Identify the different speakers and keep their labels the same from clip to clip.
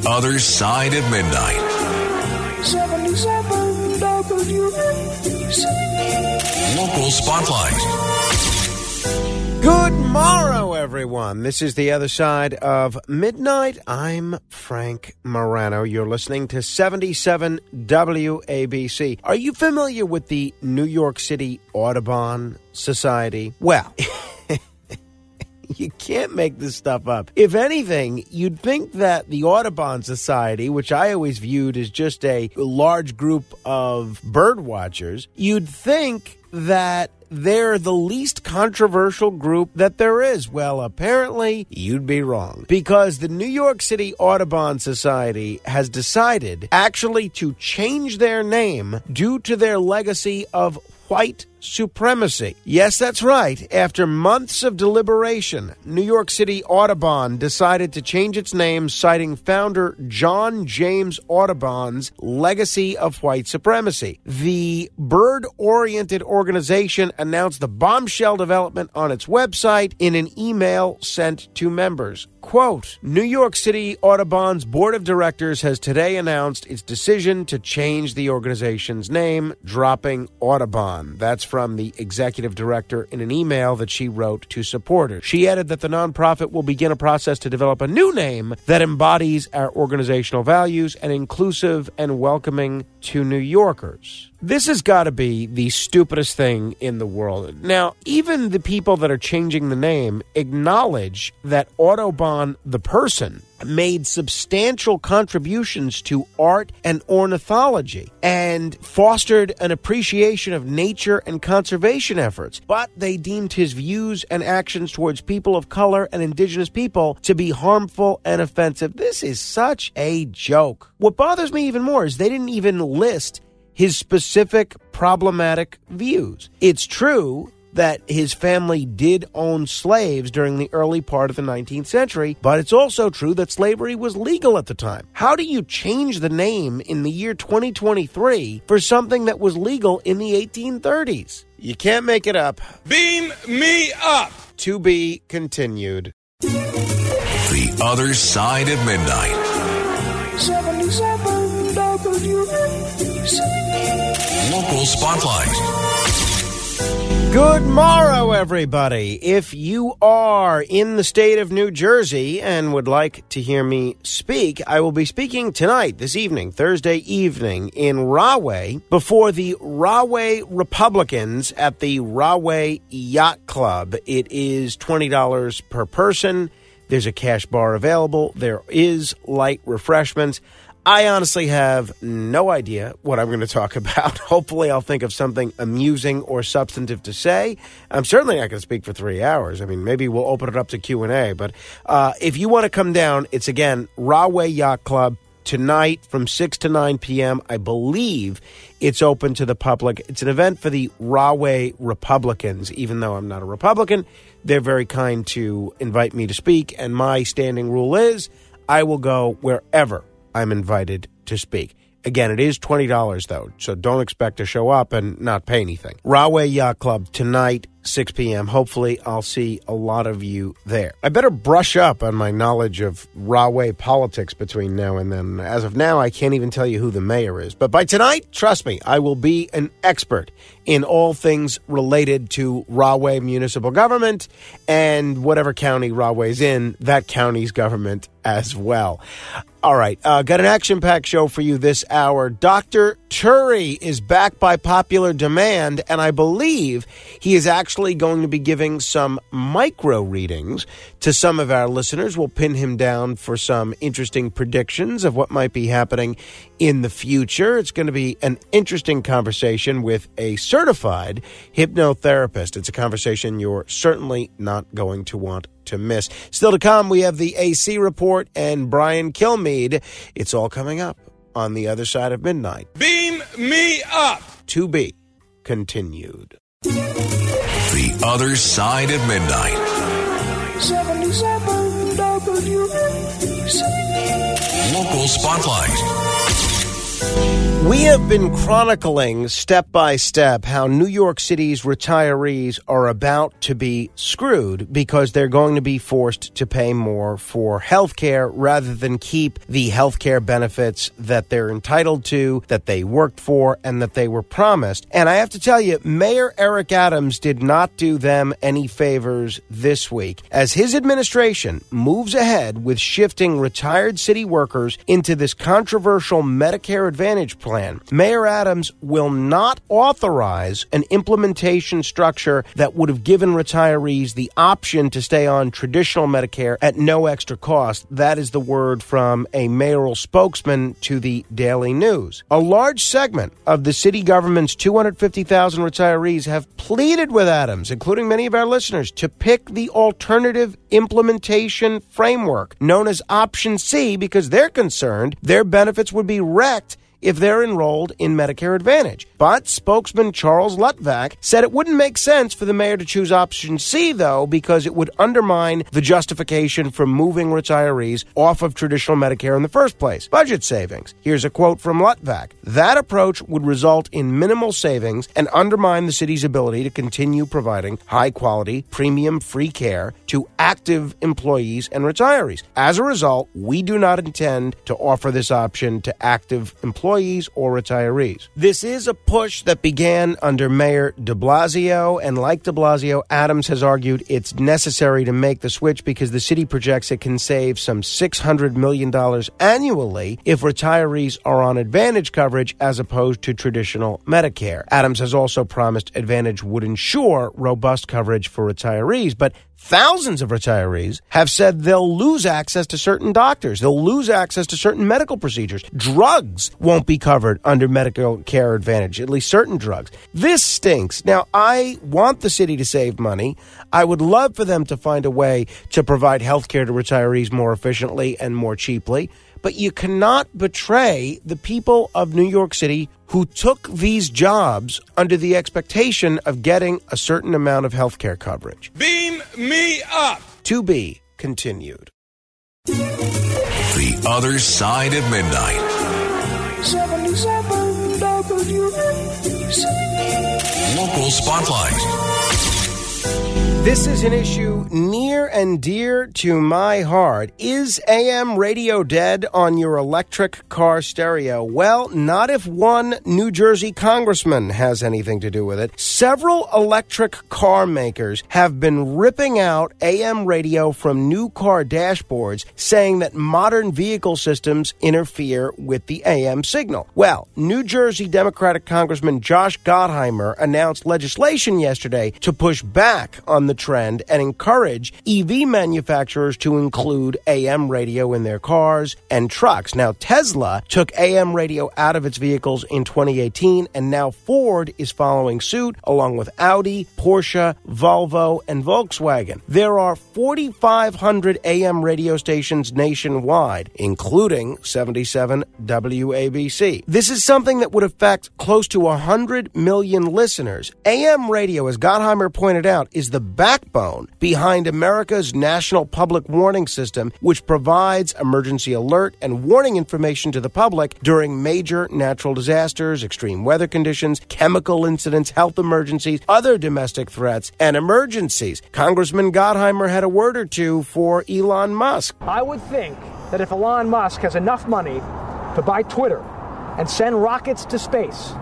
Speaker 1: The Other Side of Midnight.
Speaker 2: 77 WABC.
Speaker 1: Local Spotlight.
Speaker 3: Good morrow, everyone. This is the other side of midnight. I'm Frank Morano. You're listening to 77 WABC. Are you familiar with the New York City Audubon Society? Well, you can't make this stuff up. If anything, you'd think that the Audubon Society, which I always viewed as just a large group of bird watchers, you'd think that they're the least controversial group that there is. Well, apparently, you'd be wrong. Because the New York City Audubon Society has decided actually to change their name due to their legacy of white supremacy. Yes, that's right. After months of deliberation, New York City Audubon decided to change its name, citing founder John James Audubon's legacy of white supremacy. The bird oriented organization announced the bombshell development on its website in an email sent to members. Quote New York City Audubon's board of directors has today announced its decision to change the organization's name, dropping Audubon. That's from the executive director in an email that she wrote to supporters. She added that the nonprofit will begin a process to develop a new name that embodies our organizational values and inclusive and welcoming to New Yorkers. This has got to be the stupidest thing in the world. Now, even the people that are changing the name acknowledge that Audubon, the person, made substantial contributions to art and ornithology and fostered an appreciation of nature and conservation efforts. But they deemed his views and actions towards people of color and indigenous people to be harmful and offensive. This is such a joke. What bothers me even more is they didn't even list his specific problematic views. It's true that his family did own slaves during the early part of the 19th century, but it's also true that slavery was legal at the time. How do you change the name in the year 2023 for something that was legal in the 1830s? You can't make it up.
Speaker 4: Beam me up.
Speaker 3: To be continued.
Speaker 1: The Other Side of Midnight.
Speaker 2: 77 WABC.
Speaker 1: Local Spotlight.
Speaker 3: Good morrow, everybody. If you are in the state of New Jersey and would like to hear me speak, I will be speaking tonight, this evening, Thursday evening, in Rahway before the Rahway Republicans at the Rahway Yacht Club. It is $20 per person. There's a cash bar available. There is light refreshments. I honestly have no idea what I'm going to talk about. Hopefully, I'll think of something amusing or substantive to say. I'm certainly not going to speak for three hours. I mean, maybe we'll open it up to Q and A. But uh, if you want to come down, it's again Rahway Yacht Club tonight from 6 to 9 p.m. I believe it's open to the public. It's an event for the Rahway Republicans, even though I'm not a Republican. They're very kind to invite me to speak, and my standing rule is I will go wherever I'm invited to speak. Again, it is $20 though, so don't expect to show up and not pay anything. Rahway Yacht Club tonight, 6 p.m. Hopefully, I'll see a lot of you there. I better brush up on my knowledge of Rahway politics between now and then. As of now, I can't even tell you who the mayor is. But by tonight, trust me, I will be an expert in all things related to Rahway municipal government and whatever county Rahway's in, that county's government as well. All right, uh, got an action packed show for you this hour. Dr. Turi is back by popular demand, and I believe he is actually going to be giving some micro readings to some of our listeners. We'll pin him down for some interesting predictions of what might be happening in the future. It's going to be an interesting conversation with a certified hypnotherapist. It's a conversation you're certainly not going to want to miss. Still to come, we have the AC report and Brian Kilmeade. It's all coming up on the other side of midnight.
Speaker 4: Beam me up.
Speaker 3: To be continued.
Speaker 1: The Other Side of Midnight.
Speaker 2: 77 WABC.
Speaker 1: Local Spotlight.
Speaker 3: We have been chronicling step by step how New York City's retirees are about to be screwed because they're going to be forced to pay more for health care rather than keep the health care benefits that they're entitled to, that they worked for, and that they were promised. And I have to tell you, Mayor Eric Adams did not do them any favors this week as his administration moves ahead with shifting retired city workers into this controversial Medicare Advantage plan plan. Mayor Adams will not authorize an implementation structure that would have given retirees the option to stay on traditional Medicare at no extra cost. That is the word from a mayoral spokesman to the Daily News. A large segment of the city government's 250,000 retirees have pleaded with Adams, including many of our listeners, to pick the alternative implementation framework known as Option C because they're concerned their benefits would be wrecked if they're enrolled in Medicare Advantage. But spokesman Charles Lutvak said it wouldn't make sense for the mayor to choose option C, though, because it would undermine the justification for moving retirees off of traditional Medicare in the first place. Budget savings. Here's a quote from Lutvak. That approach would result in minimal savings and undermine the city's ability to continue providing high quality, premium free care to active employees and retirees. As a result, we do not intend to offer this option to active employees employees or retirees. This is a push that began under Mayor de Blasio, and like de Blasio, Adams has argued it's necessary to make the switch because the city projects it can save some $600 million annually if retirees are on Advantage coverage as opposed to traditional Medicare. Adams has also promised Advantage would ensure robust coverage for retirees, but Thousands of retirees have said they'll lose access to certain doctors. They'll lose access to certain medical procedures. Drugs won't be covered under medical care advantage, at least certain drugs. This stinks. Now, I want the city to save money. I would love for them to find a way to provide health care to retirees more efficiently and more cheaply but you cannot betray the people of New York City who took these jobs under the expectation of getting a certain amount of health care coverage.
Speaker 4: Beam me up!
Speaker 3: To be continued.
Speaker 1: The other side of midnight.
Speaker 2: 77 WABC.
Speaker 1: Local Spotlight.
Speaker 3: This is an issue near and dear to my heart. Is AM radio dead on your electric car stereo? Well, not if one New Jersey congressman has anything to do with it. Several electric car makers have been ripping out AM radio from new car dashboards, saying that modern vehicle systems interfere with the AM signal. Well, New Jersey Democratic Congressman Josh Gottheimer announced legislation yesterday to push back on the trend and encourage EV manufacturers to include AM radio in their cars and trucks. Now, Tesla took AM radio out of its vehicles in 2018, and now Ford is following suit along with Audi, Porsche, Volvo, and Volkswagen. There are 4,500 AM radio stations nationwide, including 77 WABC. This is something that would affect close to 100 million listeners. AM radio, as Gottheimer pointed out, is the backbone behind America's national public warning system, which provides emergency alert and warning information to the public during major natural disasters, extreme weather conditions, chemical incidents, health emergencies, other domestic threats, and emergencies. Congressman Gottheimer had a word or two for Elon Musk.
Speaker 5: I would think that if Elon Musk has enough money to buy Twitter and send rockets to space,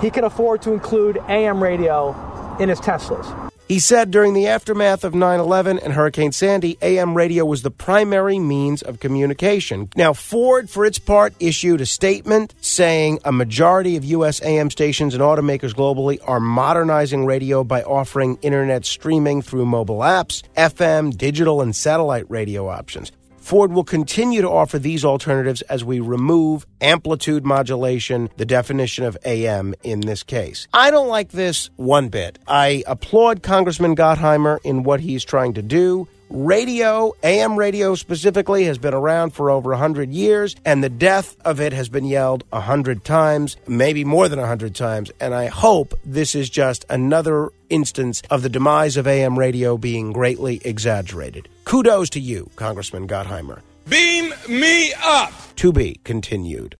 Speaker 5: he can afford to include AM radio in his Teslas.
Speaker 3: He said during the aftermath of 9 11 and Hurricane Sandy, AM radio was the primary means of communication. Now, Ford, for its part, issued a statement saying a majority of U.S. AM stations and automakers globally are modernizing radio by offering internet streaming through mobile apps, FM, digital, and satellite radio options. Ford will continue to offer these alternatives as we remove amplitude modulation, the definition of AM in this case. I don't like this one bit. I applaud Congressman Gottheimer in what he's trying to do. Radio, AM radio specifically, has been around for over 100 years, and the death of it has been yelled 100 times, maybe more than 100 times. And I hope this is just another instance of the demise of AM radio being greatly exaggerated. Kudos to you, Congressman Gottheimer.
Speaker 4: Beam me up!
Speaker 3: To be continued.